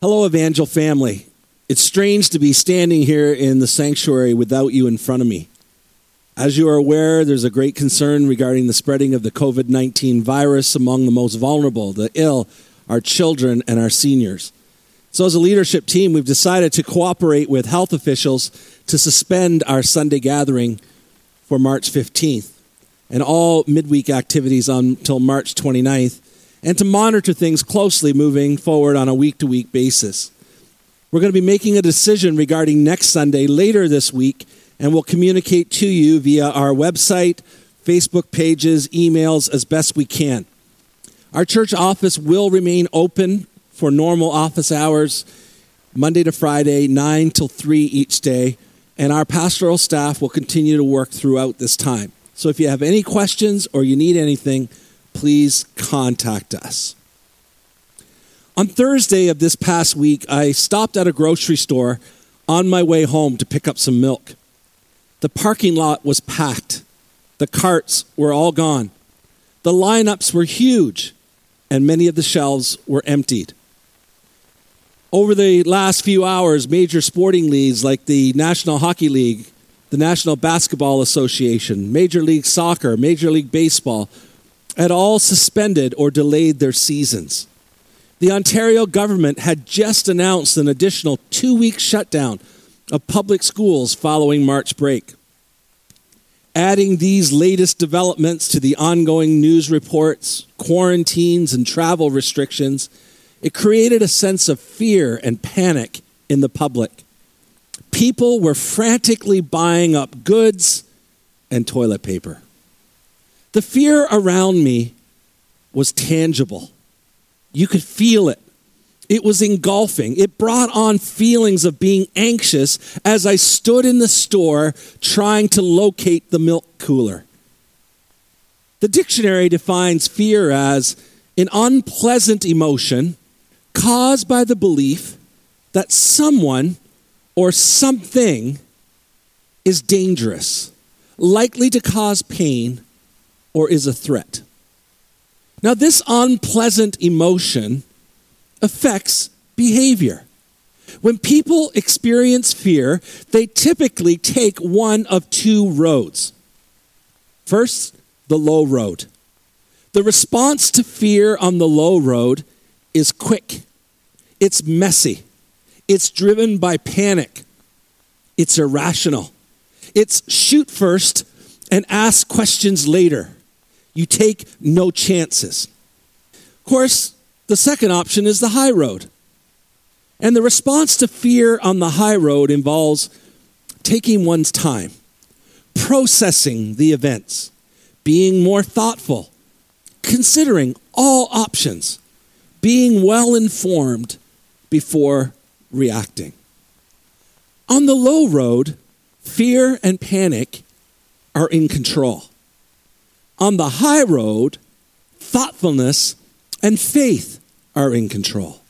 Hello, Evangel family. It's strange to be standing here in the sanctuary without you in front of me. As you are aware, there's a great concern regarding the spreading of the COVID 19 virus among the most vulnerable, the ill, our children, and our seniors. So, as a leadership team, we've decided to cooperate with health officials to suspend our Sunday gathering for March 15th and all midweek activities until March 29th and to monitor things closely moving forward on a week to week basis. We're going to be making a decision regarding next Sunday later this week, and we'll communicate to you via our website, Facebook pages, emails as best we can. Our church office will remain open for normal office hours, Monday to Friday, 9 till 3 each day, and our pastoral staff will continue to work throughout this time. So if you have any questions or you need anything, please contact us. On Thursday of this past week, I stopped at a grocery store on my way home to pick up some milk. The parking lot was packed. The carts were all gone. The lineups were huge, and many of the shelves were emptied. Over the last few hours, major sporting leagues like the National Hockey League, the National Basketball Association, Major League Soccer, Major League Baseball had all suspended or delayed their seasons. The Ontario government had just announced an additional two week shutdown of public schools following March break. Adding these latest developments to the ongoing news reports, quarantines, and travel restrictions, it created a sense of fear and panic in the public. People were frantically buying up goods and toilet paper. The fear around me was tangible. You could feel it. It was engulfing. It brought on feelings of being anxious as I stood in the store trying to locate the milk cooler. The dictionary defines fear as an unpleasant emotion caused by the belief that someone or something is dangerous, likely to cause pain, or is a threat. Now, this unpleasant emotion affects behavior. When people experience fear, they typically take one of two roads. First, the low road. The response to fear on the low road is quick, it's messy, it's driven by panic, it's irrational. It's shoot first and ask questions later. You take no chances. Of course, the second option is the high road. And the response to fear on the high road involves taking one's time, processing the events, being more thoughtful, considering all options, being well informed before reacting. On the low road, fear and panic are in control. On the high road, thoughtfulness and faith are in control.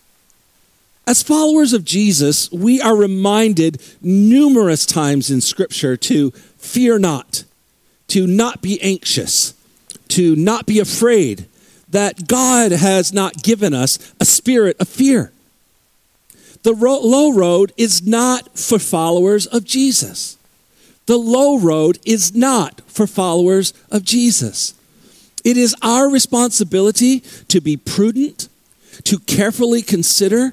As followers of Jesus, we are reminded numerous times in Scripture to fear not, to not be anxious, to not be afraid, that God has not given us a spirit of fear. The low road is not for followers of Jesus. The low road is not for followers of Jesus. It is our responsibility to be prudent, to carefully consider,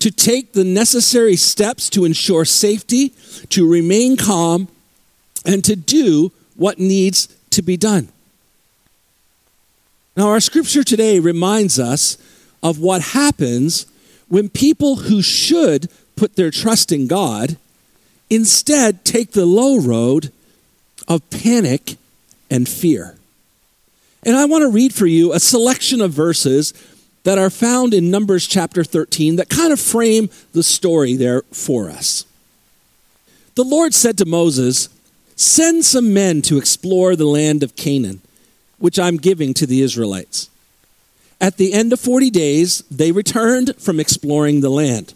to take the necessary steps to ensure safety, to remain calm, and to do what needs to be done. Now, our scripture today reminds us of what happens when people who should put their trust in God instead take the low road of panic and fear. And I want to read for you a selection of verses that are found in Numbers chapter 13 that kind of frame the story there for us. The Lord said to Moses, Send some men to explore the land of Canaan, which I'm giving to the Israelites. At the end of 40 days, they returned from exploring the land.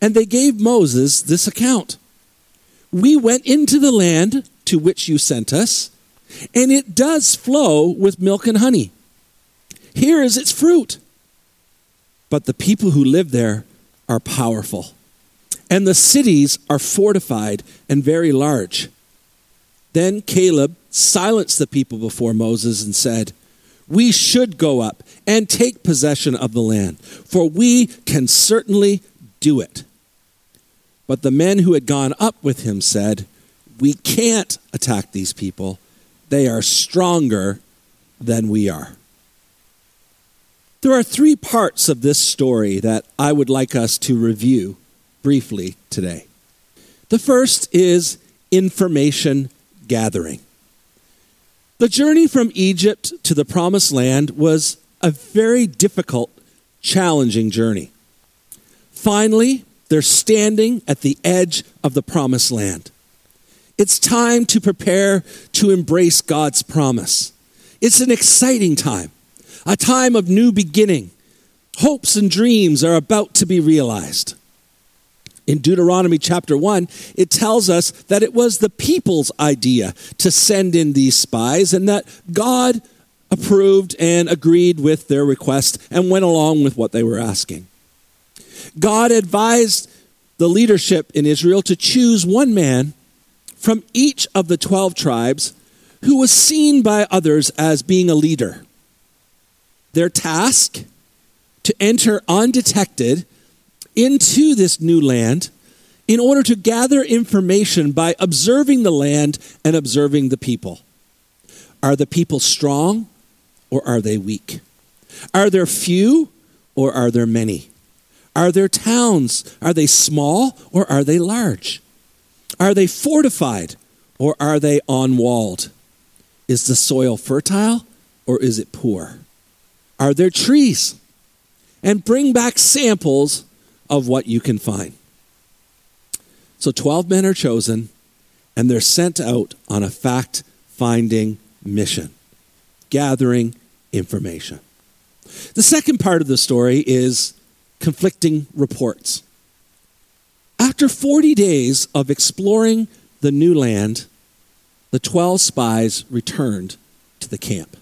And they gave Moses this account we went into the land to which you sent us, and it does flow with milk and honey. Here is its fruit. But the people who live there are powerful, and the cities are fortified and very large. Then Caleb silenced the people before Moses and said, We should go up and take possession of the land, for we can certainly do it. But the men who had gone up with him said, We can't attack these people. They are stronger than we are. There are three parts of this story that I would like us to review briefly today. The first is information gathering. The journey from Egypt to the promised land was a very difficult, challenging journey. Finally, they're standing at the edge of the promised land. It's time to prepare to embrace God's promise. It's an exciting time, a time of new beginning. Hopes and dreams are about to be realized. In Deuteronomy chapter 1, it tells us that it was the people's idea to send in these spies and that God approved and agreed with their request and went along with what they were asking. God advised the leadership in Israel to choose one man from each of the 12 tribes who was seen by others as being a leader. Their task to enter undetected into this new land in order to gather information by observing the land and observing the people. Are the people strong or are they weak? Are there few or are there many? Are there towns? Are they small or are they large? Are they fortified or are they unwalled? Is the soil fertile or is it poor? Are there trees? And bring back samples of what you can find. So 12 men are chosen and they're sent out on a fact finding mission, gathering information. The second part of the story is conflicting reports. After 40 days of exploring the new land, the 12 spies returned to the camp.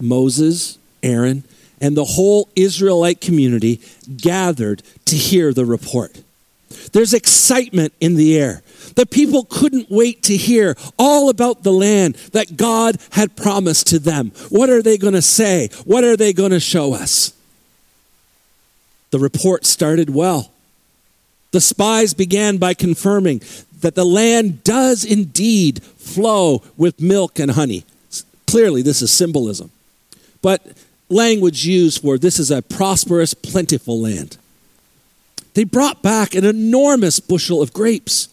Moses, Aaron, and the whole Israelite community gathered to hear the report. There's excitement in the air. The people couldn't wait to hear all about the land that God had promised to them. What are they going to say? What are they going to show us? The report started well. The spies began by confirming that the land does indeed flow with milk and honey. Clearly, this is symbolism. But language used for this is a prosperous, plentiful land. They brought back an enormous bushel of grapes.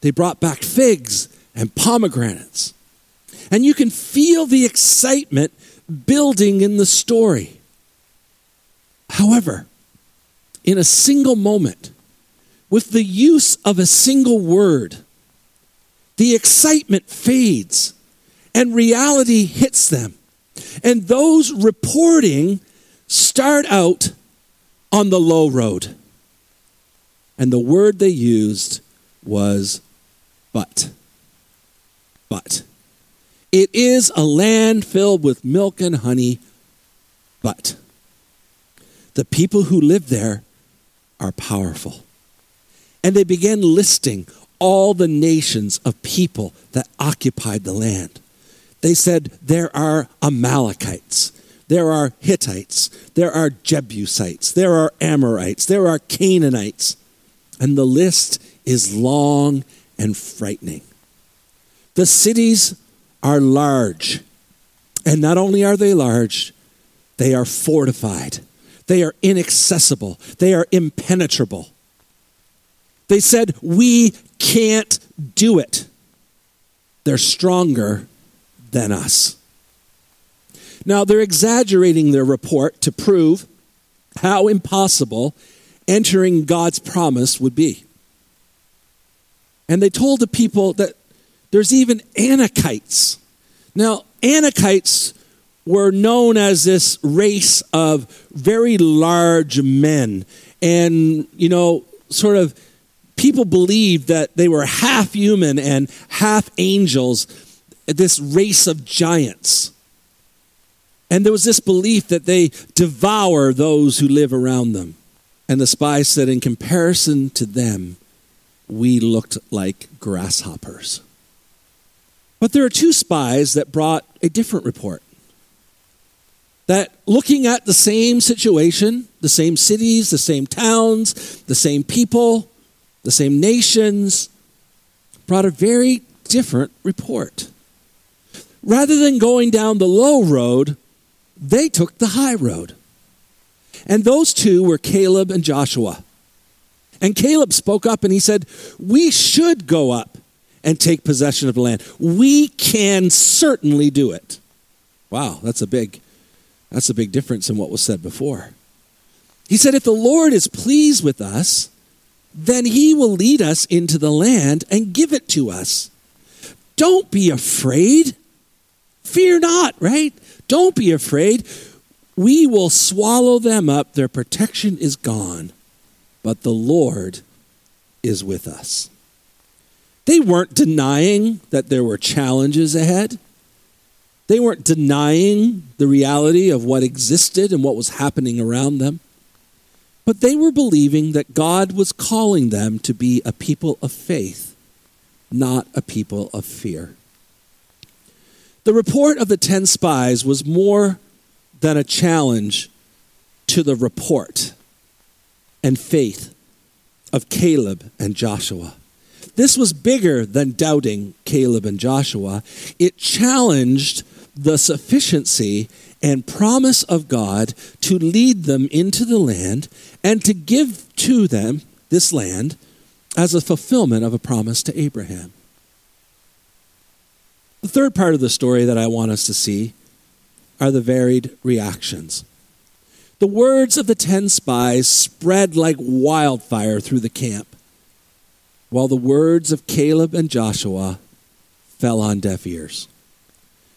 They brought back figs and pomegranates. And you can feel the excitement building in the story. However, in a single moment, with the use of a single word, the excitement fades and reality hits them. And those reporting start out on the low road. And the word they used was but. But. It is a land filled with milk and honey, but. The people who live there are powerful. And they began listing all the nations of people that occupied the land. They said there are Amalekites, there are Hittites, there are Jebusites, there are Amorites, there are Canaanites. And the list is long and frightening. The cities are large. And not only are they large, they are fortified. They are inaccessible. They are impenetrable. They said, We can't do it. They're stronger than us. Now, they're exaggerating their report to prove how impossible entering God's promise would be. And they told the people that there's even Anakites. Now, Anakites were known as this race of very large men. And, you know, sort of people believed that they were half human and half angels, this race of giants. And there was this belief that they devour those who live around them. And the spies said, In comparison to them, we looked like grasshoppers. But there are two spies that brought a different report. That looking at the same situation, the same cities, the same towns, the same people, the same nations, brought a very different report. Rather than going down the low road, they took the high road. And those two were Caleb and Joshua. And Caleb spoke up and he said, We should go up and take possession of the land. We can certainly do it. Wow, that's a big that's a big difference in what was said before. He said if the Lord is pleased with us, then he will lead us into the land and give it to us. Don't be afraid. Fear not, right? Don't be afraid. We will swallow them up. Their protection is gone, but the Lord is with us. They weren't denying that there were challenges ahead. They weren't denying the reality of what existed and what was happening around them. But they were believing that God was calling them to be a people of faith, not a people of fear. The report of the 10 spies was more than a challenge to the report and faith of Caleb and Joshua. This was bigger than doubting Caleb and Joshua. It challenged the sufficiency and promise of God to lead them into the land and to give to them this land as a fulfillment of a promise to Abraham. The third part of the story that I want us to see are the varied reactions. The words of the ten spies spread like wildfire through the camp while the words of Caleb and Joshua fell on deaf ears.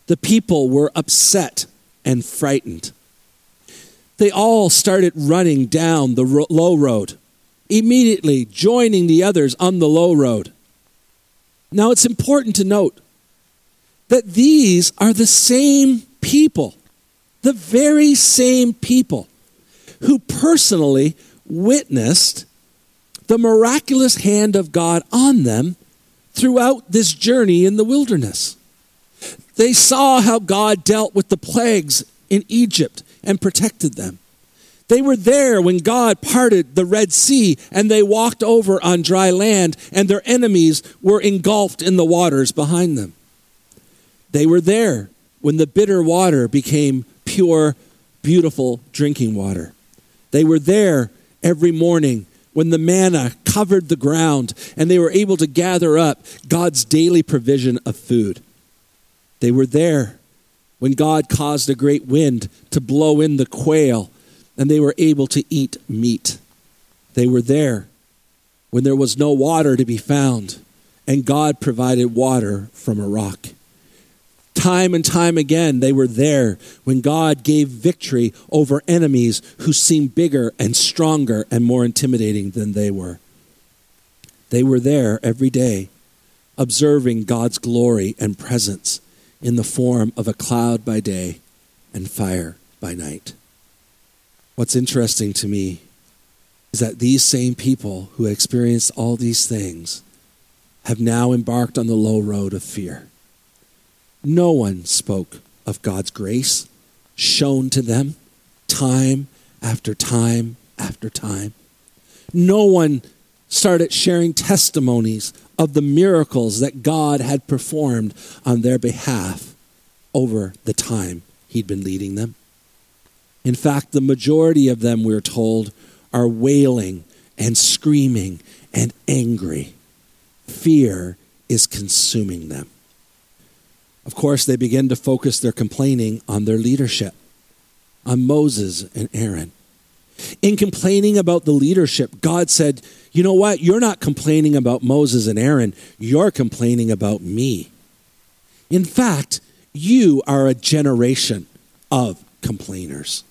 The people were upset and frightened. They all started running down the ro- low road, immediately joining the others on the low road. Now it's important to note that these are the same people, the very same people who personally witnessed the miraculous hand of God on them throughout this journey in the wilderness. They saw how God dealt with the plagues in Egypt and protected them. They were there when God parted the Red Sea and they walked over on dry land and their enemies were engulfed in the waters behind them. They were there when the bitter water became pure, beautiful drinking water. They were there every morning when the manna covered the ground and they were able to gather up God's daily provision of food. They were there when God caused a great wind to blow in the quail and they were able to eat meat. They were there when there was no water to be found and God provided water from a rock. Time and time again, they were there when God gave victory over enemies who seemed bigger and stronger and more intimidating than they were. They were there every day, observing God's glory and presence in the form of a cloud by day and fire by night. What's interesting to me is that these same people who experienced all these things have now embarked on the low road of fear. No one spoke of God's grace shown to them time after time after time. No one started sharing testimonies of the miracles that God had performed on their behalf over the time he'd been leading them. In fact, the majority of them, we're told, are wailing and screaming and angry. Fear is consuming them. Of course, they begin to focus their complaining on their leadership, on Moses and Aaron. In complaining about the leadership, God said, You know what? You're not complaining about Moses and Aaron, you're complaining about me. In fact, you are a generation of complainers.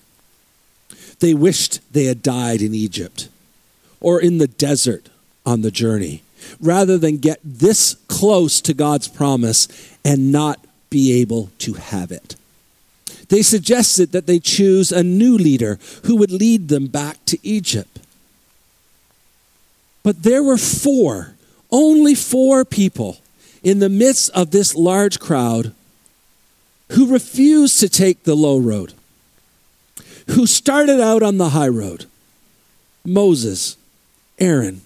They wished they had died in Egypt or in the desert on the journey rather than get this close to God's promise and not be able to have it. They suggested that they choose a new leader who would lead them back to Egypt. But there were four, only four people in the midst of this large crowd who refused to take the low road, who started out on the high road Moses, Aaron,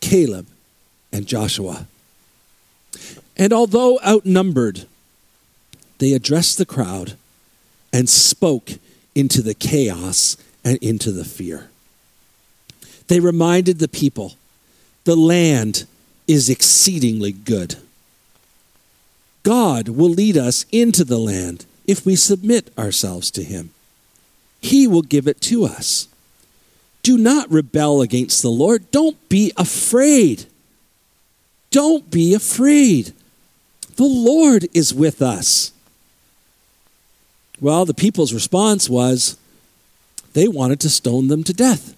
Caleb, and Joshua. And although outnumbered, they addressed the crowd and spoke into the chaos and into the fear. They reminded the people the land is exceedingly good. God will lead us into the land if we submit ourselves to Him. He will give it to us. Do not rebel against the Lord. Don't be afraid. Don't be afraid. The Lord is with us. Well, the people's response was they wanted to stone them to death.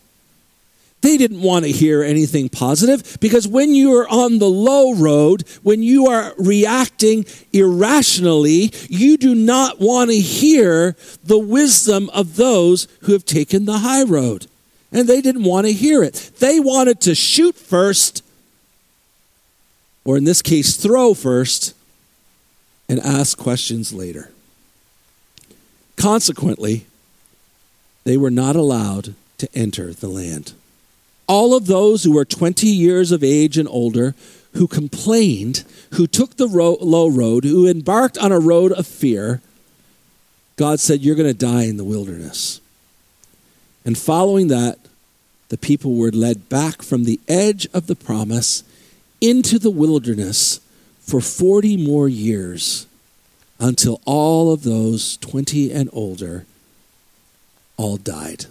They didn't want to hear anything positive because when you are on the low road, when you are reacting irrationally, you do not want to hear the wisdom of those who have taken the high road. And they didn't want to hear it. They wanted to shoot first, or in this case, throw first, and ask questions later. Consequently, they were not allowed to enter the land. All of those who were 20 years of age and older, who complained, who took the ro- low road, who embarked on a road of fear, God said, You're going to die in the wilderness. And following that, the people were led back from the edge of the promise into the wilderness for 40 more years until all of those 20 and older all died.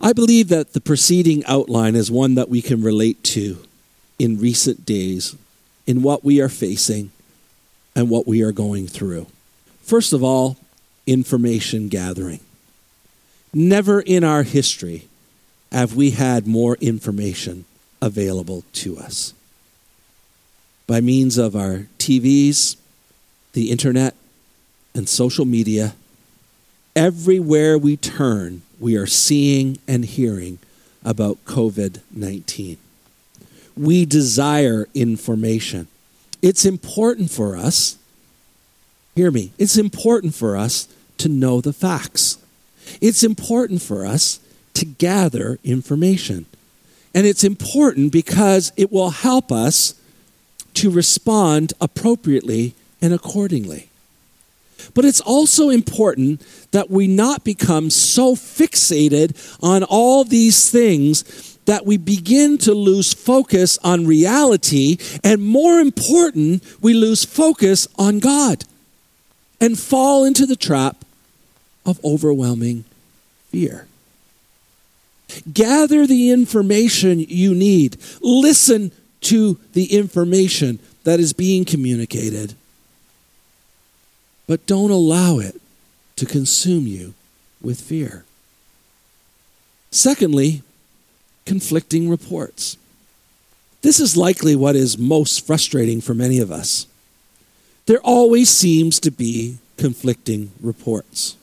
I believe that the preceding outline is one that we can relate to in recent days in what we are facing and what we are going through. First of all, information gathering. Never in our history have we had more information available to us. By means of our TVs, the internet, and social media, everywhere we turn, we are seeing and hearing about COVID 19. We desire information. It's important for us, hear me, it's important for us to know the facts. It's important for us to gather information. And it's important because it will help us to respond appropriately and accordingly. But it's also important that we not become so fixated on all these things that we begin to lose focus on reality, and more important, we lose focus on God and fall into the trap of overwhelming fear. Gather the information you need, listen to the information that is being communicated but don't allow it to consume you with fear. Secondly, conflicting reports. This is likely what is most frustrating for many of us. There always seems to be conflicting reports,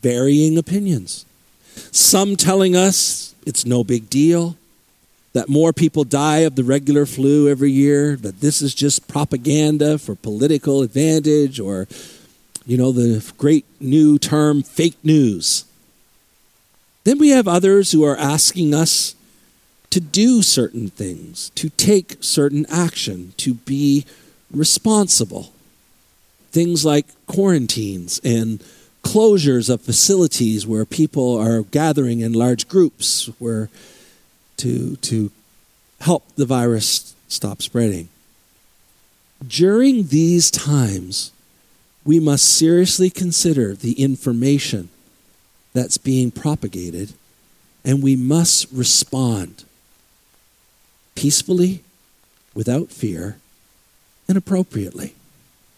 varying opinions. Some telling us it's no big deal, that more people die of the regular flu every year, that this is just propaganda for political advantage or you know, the great new term fake news. Then we have others who are asking us to do certain things, to take certain action, to be responsible. Things like quarantines and closures of facilities where people are gathering in large groups where to, to help the virus stop spreading. During these times, we must seriously consider the information that's being propagated and we must respond peacefully, without fear, and appropriately.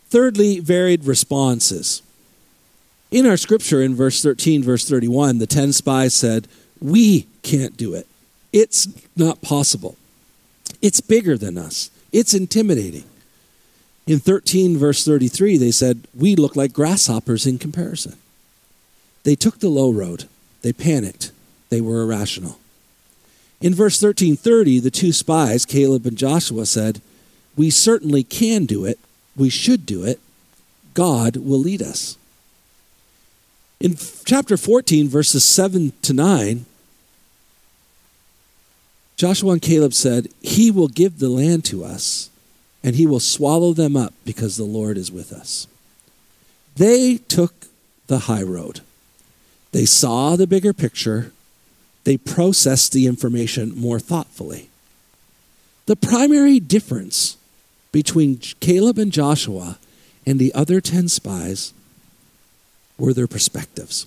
Thirdly, varied responses. In our scripture, in verse 13, verse 31, the 10 spies said, We can't do it. It's not possible. It's bigger than us, it's intimidating. In 13, verse 33, they said, We look like grasshoppers in comparison. They took the low road. They panicked. They were irrational. In verse 1330, the two spies, Caleb and Joshua, said, We certainly can do it. We should do it. God will lead us. In chapter 14, verses 7 to 9, Joshua and Caleb said, He will give the land to us, and he will swallow them up because the Lord is with us. They took the high road. They saw the bigger picture. They processed the information more thoughtfully. The primary difference between Caleb and Joshua and the other 10 spies were their perspectives.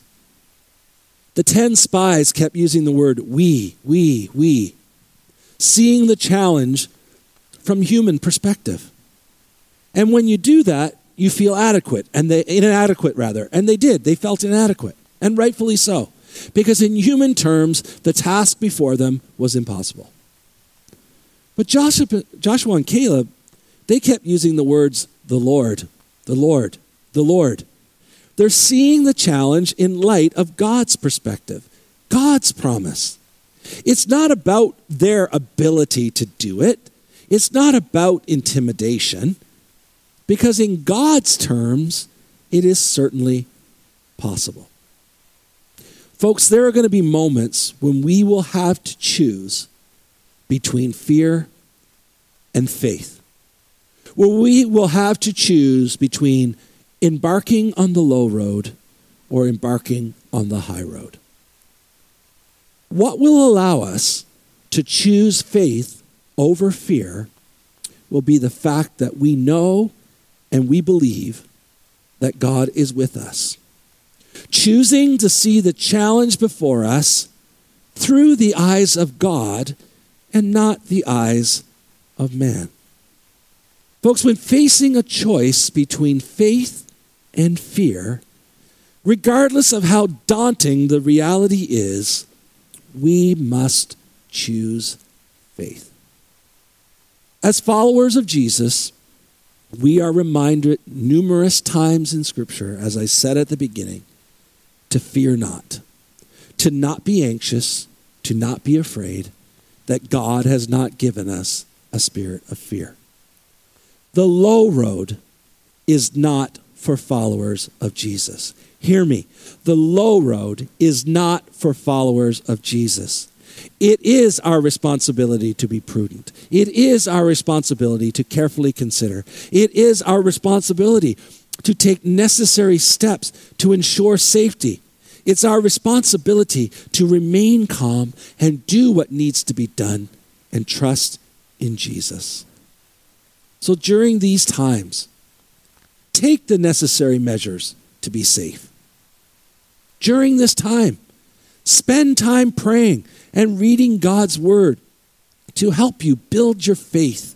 The 10 spies kept using the word we, we, we, seeing the challenge from human perspective. And when you do that, you feel adequate and they inadequate rather. And they did. They felt inadequate, and rightfully so. Because in human terms, the task before them was impossible. But Joshua, Joshua and Caleb, they kept using the words the Lord, the Lord, the Lord. They're seeing the challenge in light of God's perspective, God's promise. It's not about their ability to do it, it's not about intimidation, because in God's terms, it is certainly possible. Folks, there are going to be moments when we will have to choose between fear and faith, where we will have to choose between embarking on the low road or embarking on the high road. What will allow us to choose faith over fear will be the fact that we know and we believe that God is with us. Choosing to see the challenge before us through the eyes of God and not the eyes of man. Folks, when facing a choice between faith and fear, regardless of how daunting the reality is, we must choose faith. As followers of Jesus, we are reminded numerous times in Scripture, as I said at the beginning, to fear not, to not be anxious, to not be afraid, that God has not given us a spirit of fear. The low road is not for followers of Jesus. Hear me. The low road is not for followers of Jesus. It is our responsibility to be prudent. It is our responsibility to carefully consider. It is our responsibility to take necessary steps to ensure safety. It's our responsibility to remain calm and do what needs to be done and trust in Jesus. So during these times, take the necessary measures to be safe. During this time, spend time praying and reading God's word to help you build your faith,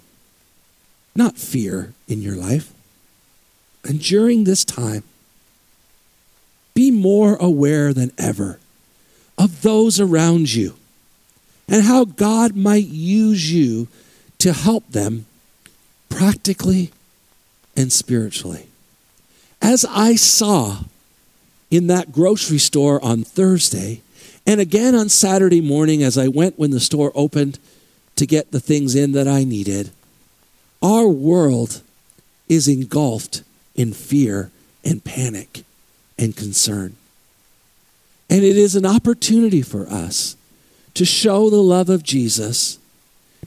not fear, in your life. And during this time, be more aware than ever of those around you and how God might use you to help them practically and spiritually. As I saw in that grocery store on Thursday, and again on Saturday morning as I went when the store opened to get the things in that I needed, our world is engulfed in fear and panic and concern. And it is an opportunity for us to show the love of Jesus,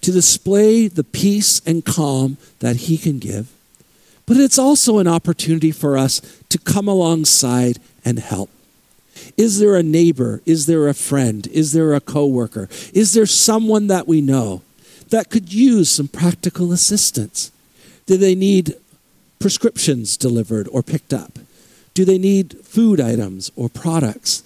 to display the peace and calm that he can give but it's also an opportunity for us to come alongside and help. Is there a neighbor? Is there a friend? Is there a coworker? Is there someone that we know that could use some practical assistance? Do they need prescriptions delivered or picked up? Do they need food items or products?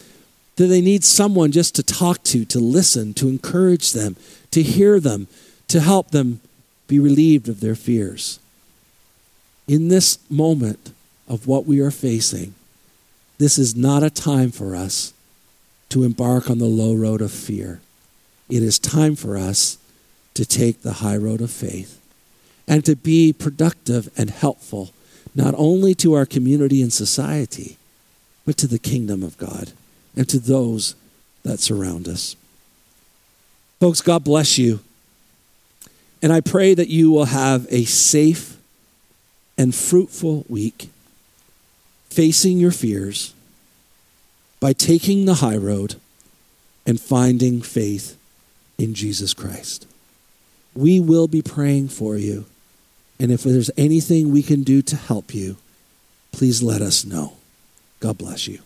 Do they need someone just to talk to, to listen, to encourage them, to hear them, to help them be relieved of their fears? in this moment of what we are facing, this is not a time for us to embark on the low road of fear. It is time for us to take the high road of faith and to be productive and helpful, not only to our community and society, but to the kingdom of God and to those that surround us. Folks, God bless you. And I pray that you will have a safe and fruitful week facing your fears by taking the high road and finding faith in Jesus Christ. We will be praying for you. And if there's anything we can do to help you, please let us know. God bless you.